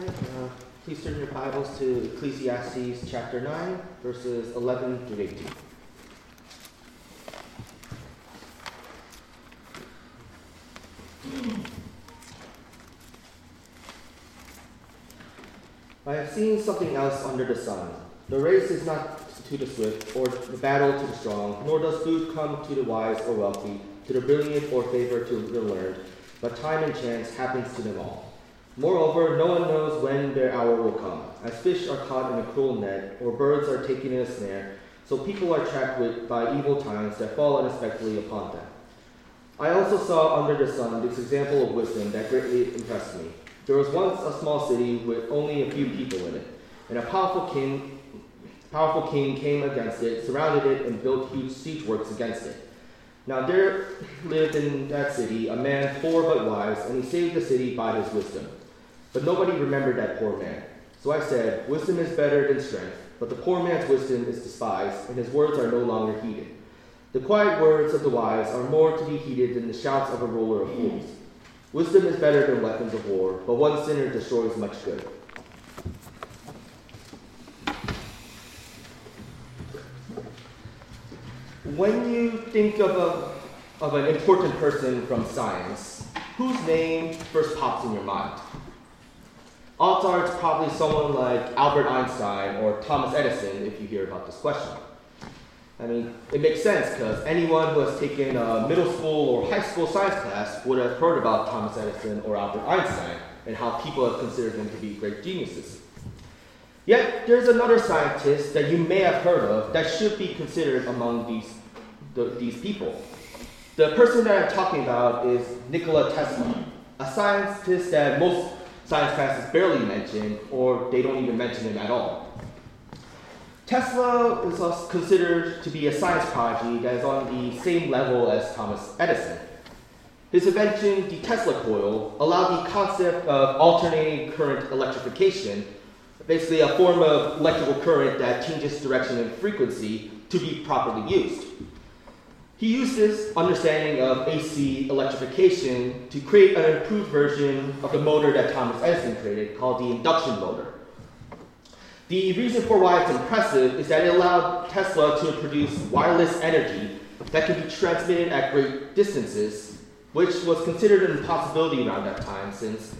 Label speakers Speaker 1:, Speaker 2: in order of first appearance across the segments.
Speaker 1: Uh, please turn your Bibles to Ecclesiastes chapter 9, verses 11 through 18. I have seen something else under the sun. The race is not to the swift, or the battle to the strong, nor does food come to the wise or wealthy, to the brilliant or favor to the learned, but time and chance happens to them all. Moreover, no one knows when their hour will come. As fish are caught in a cruel net, or birds are taken in a snare, so people are trapped with, by evil times that fall unexpectedly upon them. I also saw under the sun this example of wisdom that greatly impressed me. There was once a small city with only a few people in it, and a powerful king, powerful king came against it, surrounded it, and built huge siege works against it. Now there lived in that city a man poor but wise, and he saved the city by his wisdom. But nobody remembered that poor man. So I said, Wisdom is better than strength, but the poor man's wisdom is despised, and his words are no longer heeded. The quiet words of the wise are more to be heeded than the shouts of a ruler of fools. Wisdom is better than weapons of war, but one sinner destroys much good. When you think of, a, of an important person from science, whose name first pops in your mind? Odds are it's probably someone like Albert Einstein or Thomas Edison if you hear about this question. I mean, it makes sense because anyone who has taken a middle school or high school science class would have heard about Thomas Edison or Albert Einstein and how people have considered them to be great geniuses. Yet, there's another scientist that you may have heard of that should be considered among these, the, these people. The person that I'm talking about is Nikola Tesla, a scientist that most science classes barely mentioned, or they don't even mention him at all. Tesla is considered to be a science prodigy that is on the same level as Thomas Edison. His invention, the Tesla coil, allowed the concept of alternating current electrification, basically a form of electrical current that changes direction and frequency, to be properly used. He used this understanding of AC electrification to create an improved version of the motor that Thomas Edison created called the induction motor. The reason for why it's impressive is that it allowed Tesla to produce wireless energy that could be transmitted at great distances, which was considered an impossibility around that time since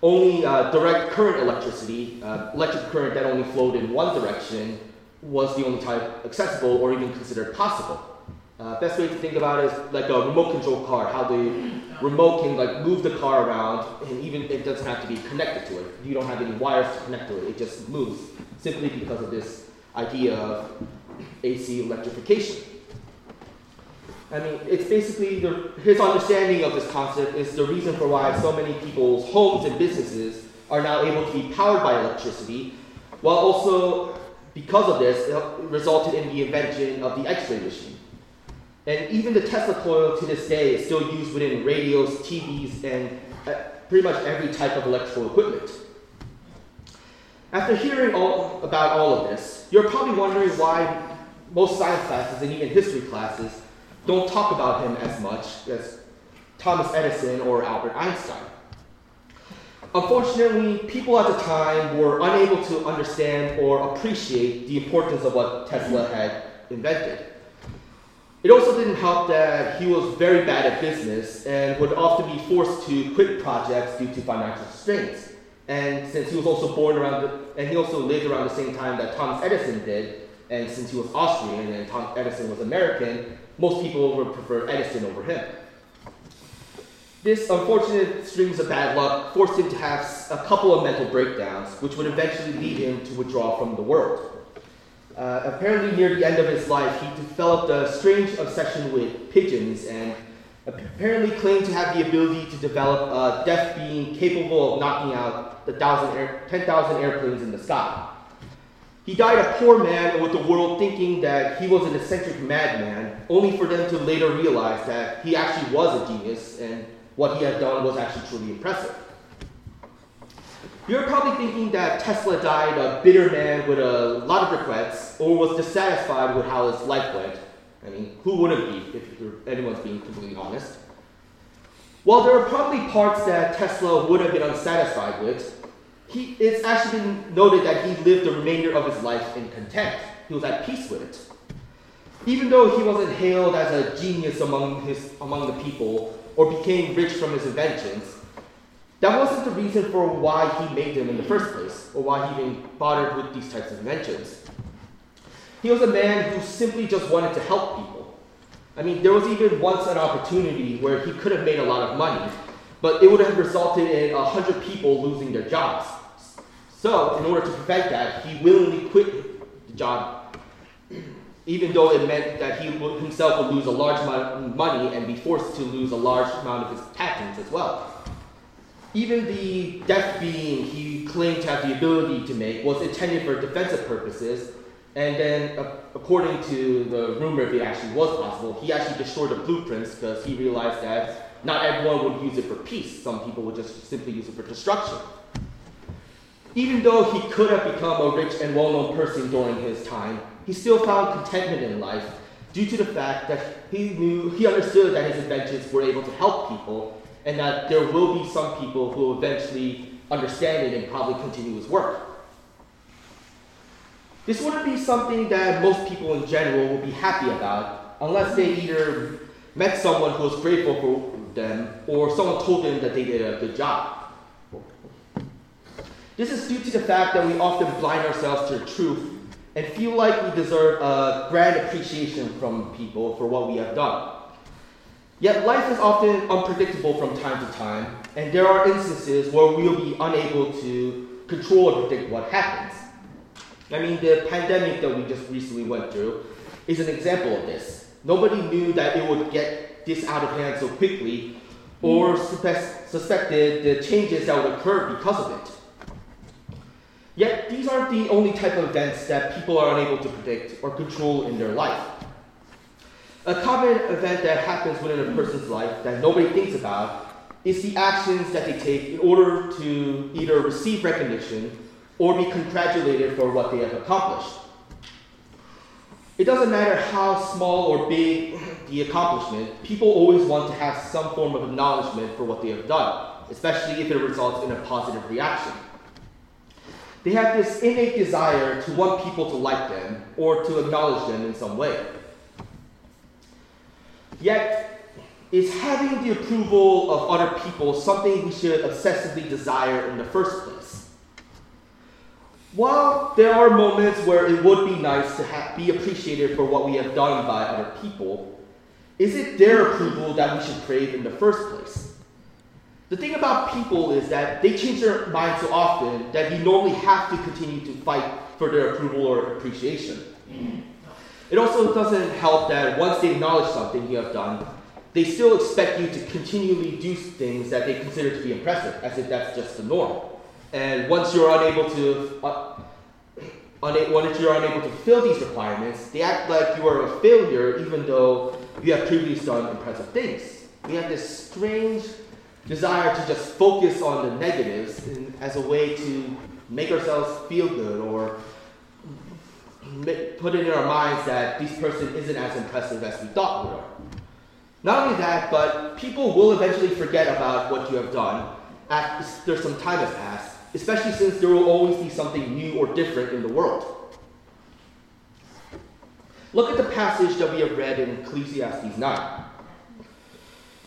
Speaker 1: only uh, direct current electricity, uh, electric current that only flowed in one direction, was the only type accessible or even considered possible. Uh, best way to think about it is like a remote control car, how the remote can like move the car around, and even it doesn't have to be connected to it. You don't have any wires to connect to it; it just moves simply because of this idea of AC electrification. I mean, it's basically the, his understanding of this concept is the reason for why so many people's homes and businesses are now able to be powered by electricity, while also, because of this, it resulted in the invention of the X-ray machine. And even the Tesla coil to this day is still used within radios, TVs, and uh, pretty much every type of electrical equipment. After hearing all about all of this, you're probably wondering why most science classes and even history classes don't talk about him as much as Thomas Edison or Albert Einstein. Unfortunately, people at the time were unable to understand or appreciate the importance of what Tesla had invented. It also didn't help that he was very bad at business and would often be forced to quit projects due to financial strains. And since he was also born around, the, and he also lived around the same time that Thomas Edison did, and since he was Austrian and Thomas Edison was American, most people would prefer Edison over him. This unfortunate strings of bad luck forced him to have a couple of mental breakdowns, which would eventually lead him to withdraw from the world. Uh, apparently, near the end of his life, he developed a strange obsession with pigeons and apparently claimed to have the ability to develop a death beam capable of knocking out the 10,000 airplanes in the sky. He died a poor man with the world thinking that he was an eccentric madman, only for them to later realize that he actually was a genius and what he had done was actually truly impressive. You're probably thinking that Tesla died a bitter man with a lot of regrets or was dissatisfied with how his life went. I mean, who wouldn't be if anyone's being completely honest? While there are probably parts that Tesla would have been unsatisfied with, he, it's actually been noted that he lived the remainder of his life in content. He was at peace with it. Even though he wasn't hailed as a genius among, his, among the people or became rich from his inventions, that wasn't the reason for why he made them in the first place or why he even bothered with these types of inventions. He was a man who simply just wanted to help people. I mean, there was even once an opportunity where he could have made a lot of money, but it would have resulted in 100 people losing their jobs. So, in order to prevent that, he willingly quit the job, even though it meant that he himself would lose a large amount of money and be forced to lose a large amount of his patents as well. Even the death beam he claimed to have the ability to make was intended for defensive purposes, and then, uh, according to the rumor, if it actually was possible, he actually destroyed the blueprints because he realized that not everyone would use it for peace. Some people would just simply use it for destruction. Even though he could have become a rich and well known person during his time, he still found contentment in life due to the fact that he knew, he understood that his inventions were able to help people and that there will be some people who will eventually understand it and probably continue his work. This wouldn't be something that most people in general will be happy about unless they either met someone who was grateful for them or someone told them that they did a good job. This is due to the fact that we often blind ourselves to the truth and feel like we deserve a grand appreciation from people for what we have done. Yet life is often unpredictable from time to time, and there are instances where we will be unable to control or predict what happens. I mean, the pandemic that we just recently went through is an example of this. Nobody knew that it would get this out of hand so quickly or suspected the changes that would occur because of it. Yet, these aren't the only type of events that people are unable to predict or control in their life. A common event that happens within a person's life that nobody thinks about is the actions that they take in order to either receive recognition or be congratulated for what they have accomplished. It doesn't matter how small or big the accomplishment, people always want to have some form of acknowledgement for what they have done, especially if it results in a positive reaction. They have this innate desire to want people to like them or to acknowledge them in some way. Yet, is having the approval of other people something we should obsessively desire in the first place? While there are moments where it would be nice to ha- be appreciated for what we have done by other people, is it their approval that we should crave in the first place? The thing about people is that they change their mind so often that you normally have to continue to fight for their approval or appreciation. It also doesn't help that once they acknowledge something you have done, they still expect you to continually do things that they consider to be impressive, as if that's just the norm. And once you're unable to, uh, una- once you're unable to fulfill these requirements, they act like you are a failure, even though you have previously done impressive things. We have this strange desire to just focus on the negatives in, as a way to make ourselves feel good or put it in our minds that this person isn't as impressive as we thought we were. Not only that, but people will eventually forget about what you have done after some time has passed, especially since there will always be something new or different in the world. Look at the passage that we have read in Ecclesiastes 9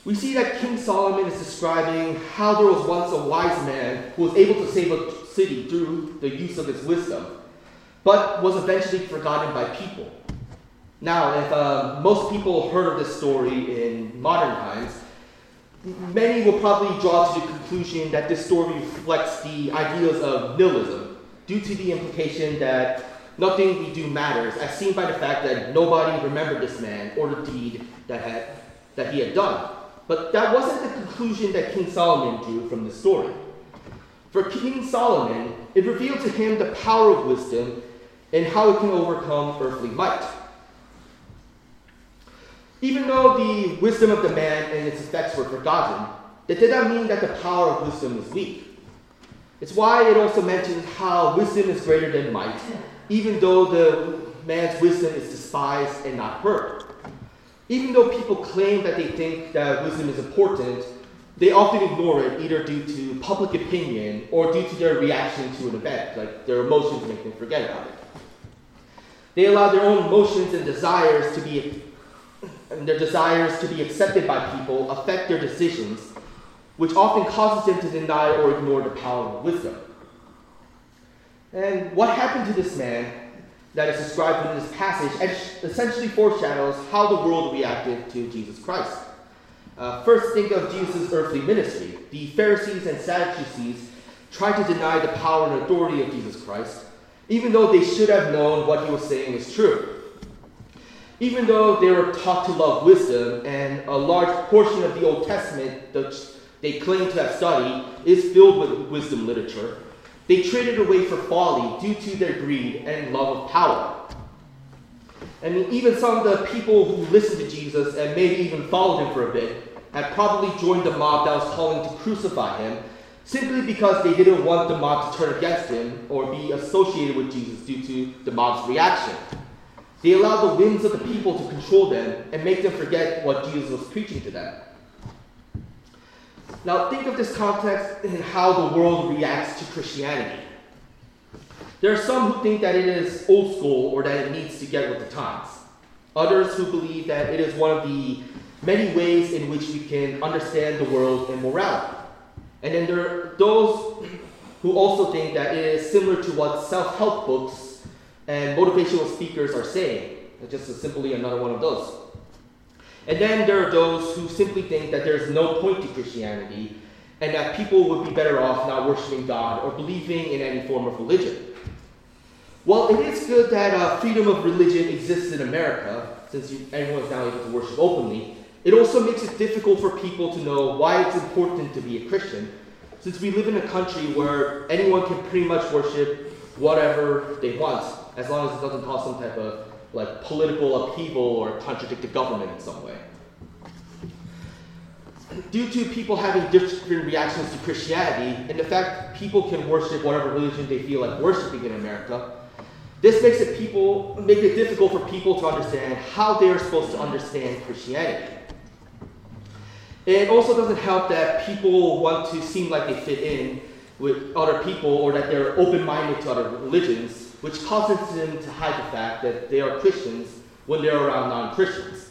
Speaker 1: we see that King Solomon is describing how there was once a wise man who was able to save a city through the use of his wisdom, but was eventually forgotten by people. Now, if uh, most people heard of this story in modern times, many will probably draw to the conclusion that this story reflects the ideas of nihilism, due to the implication that nothing we do matters, as seen by the fact that nobody remembered this man or the deed that, had, that he had done. But that wasn't the conclusion that King Solomon drew from the story. For King Solomon, it revealed to him the power of wisdom and how it can overcome earthly might. Even though the wisdom of the man and its effects were forgotten, that did not mean that the power of wisdom is weak. It's why it also mentions how wisdom is greater than might, even though the man's wisdom is despised and not heard. Even though people claim that they think that wisdom is important, they often ignore it either due to public opinion or due to their reaction to an event, like their emotions make them forget about it. They allow their own emotions and desires to be and their desires to be accepted by people affect their decisions, which often causes them to deny or ignore the power of wisdom. And what happened to this man that is described in this passage essentially foreshadows how the world reacted to Jesus Christ. Uh, first, think of Jesus' earthly ministry. The Pharisees and Sadducees tried to deny the power and authority of Jesus Christ, even though they should have known what he was saying was true. Even though they were taught to love wisdom, and a large portion of the Old Testament that they claim to have studied is filled with wisdom literature, they traded away for folly due to their greed and love of power. I mean, even some of the people who listened to Jesus and maybe even followed him for a bit had probably joined the mob that was calling to crucify him simply because they didn't want the mob to turn against him or be associated with Jesus due to the mob's reaction. They allowed the whims of the people to control them and make them forget what Jesus was preaching to them. Now, think of this context in how the world reacts to Christianity. There are some who think that it is old school or that it needs to get with the times. Others who believe that it is one of the many ways in which we can understand the world and morality. And then there are those who also think that it is similar to what self help books and motivational speakers are saying. Just simply another one of those. And then there are those who simply think that there's no point to Christianity and that people would be better off not worshiping God or believing in any form of religion. Well, it is good that uh, freedom of religion exists in America, since you, is now able to worship openly. It also makes it difficult for people to know why it's important to be a Christian, since we live in a country where anyone can pretty much worship whatever they want, as long as it doesn't cause some type of like political upheaval or contradict the government in some way. Due to people having different reactions to Christianity, and the fact people can worship whatever religion they feel like worshiping in America, this makes it people make it difficult for people to understand how they are supposed to understand Christianity. It also doesn't help that people want to seem like they fit in with other people or that they're open-minded to other religions which causes them to hide the fact that they are Christians when they're around non Christians.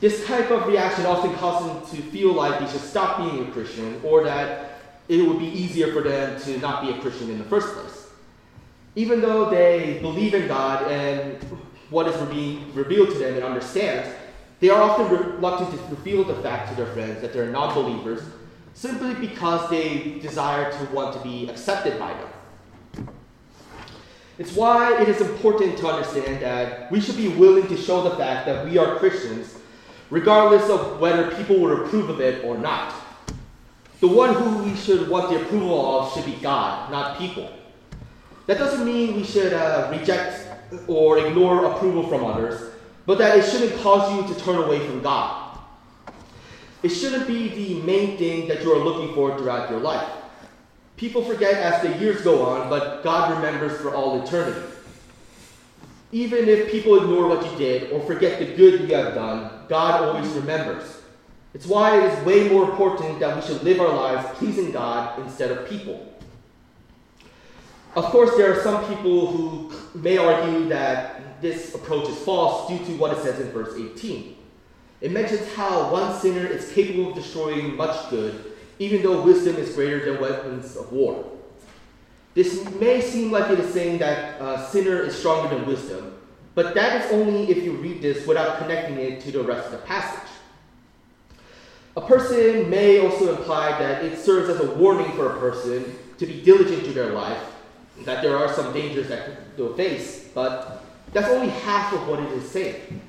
Speaker 1: This type of reaction often causes them to feel like they should stop being a Christian or that it would be easier for them to not be a Christian in the first place. Even though they believe in God and what is being revealed to them and understand, they are often reluctant to reveal the fact to their friends that they're non believers simply because they desire to want to be accepted by them. It's why it is important to understand that we should be willing to show the fact that we are Christians, regardless of whether people will approve of it or not. The one who we should want the approval of should be God, not people. That doesn't mean we should uh, reject or ignore approval from others, but that it shouldn't cause you to turn away from God. It shouldn't be the main thing that you are looking for throughout your life. People forget as the years go on, but God remembers for all eternity. Even if people ignore what you did or forget the good you have done, God always remembers. It's why it is way more important that we should live our lives pleasing God instead of people. Of course, there are some people who may argue that this approach is false due to what it says in verse 18. It mentions how one sinner is capable of destroying much good even though wisdom is greater than weapons of war. This may seem like it is saying that uh, sinner is stronger than wisdom, but that is only if you read this without connecting it to the rest of the passage. A person may also imply that it serves as a warning for a person to be diligent to their life, that there are some dangers that they'll face, but that's only half of what it is saying.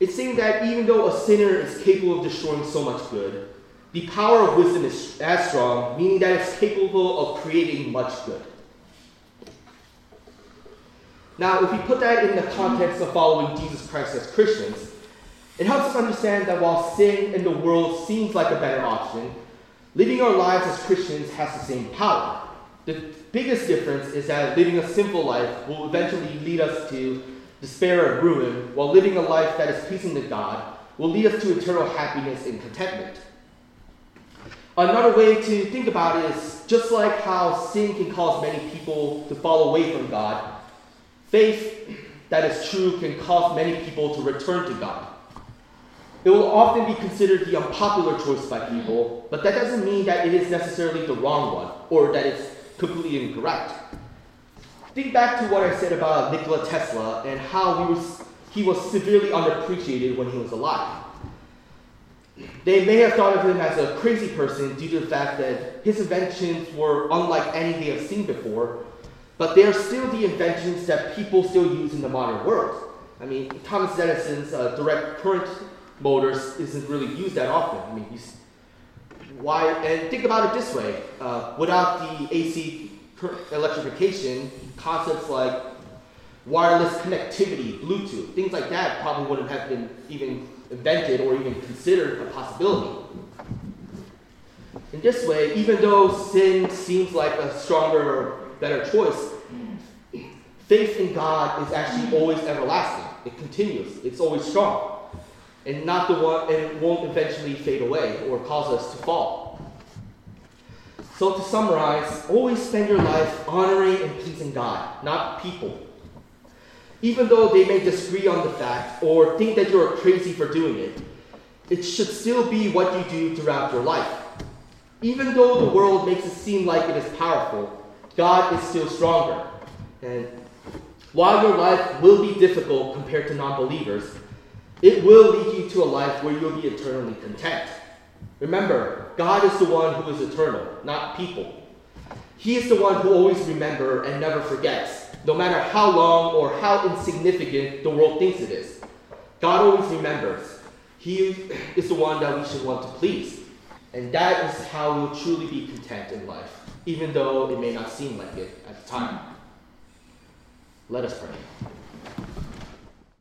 Speaker 1: It's saying that even though a sinner is capable of destroying so much good, the power of wisdom is as strong, meaning that it's capable of creating much good. Now, if we put that in the context of following Jesus Christ as Christians, it helps us understand that while sin in the world seems like a better option, living our lives as Christians has the same power. The biggest difference is that living a simple life will eventually lead us to despair and ruin, while living a life that is pleasing to God will lead us to eternal happiness and contentment. Another way to think about it is just like how sin can cause many people to fall away from God, faith that is true can cause many people to return to God. It will often be considered the unpopular choice by people, but that doesn't mean that it is necessarily the wrong one or that it's completely incorrect. Think back to what I said about Nikola Tesla and how he was, he was severely underappreciated when he was alive. They may have thought of him as a crazy person due to the fact that his inventions were unlike any they have seen before, but they are still the inventions that people still use in the modern world. I mean, Thomas Edison's uh, direct current motors isn't really used that often. I mean, why? And think about it this way: uh, without the AC electrification, concepts like wireless connectivity, Bluetooth, things like that probably wouldn't have been even invented or even considered a possibility. In this way, even though sin seems like a stronger or better choice, faith in God is actually always everlasting. It continues. It's always strong. And not the one and it won't eventually fade away or cause us to fall. So to summarize, always spend your life honoring and pleasing God, not people. Even though they may disagree on the fact or think that you're crazy for doing it, it should still be what you do throughout your life. Even though the world makes it seem like it is powerful, God is still stronger. And while your life will be difficult compared to non believers, it will lead you to a life where you'll be eternally content. Remember, God is the one who is eternal, not people. He is the one who always remembers and never forgets no matter how long or how insignificant the world thinks it is. God always remembers. He is the one that we should want to please. And that is how we will truly be content in life, even though it may not seem like it at the time. Let us pray.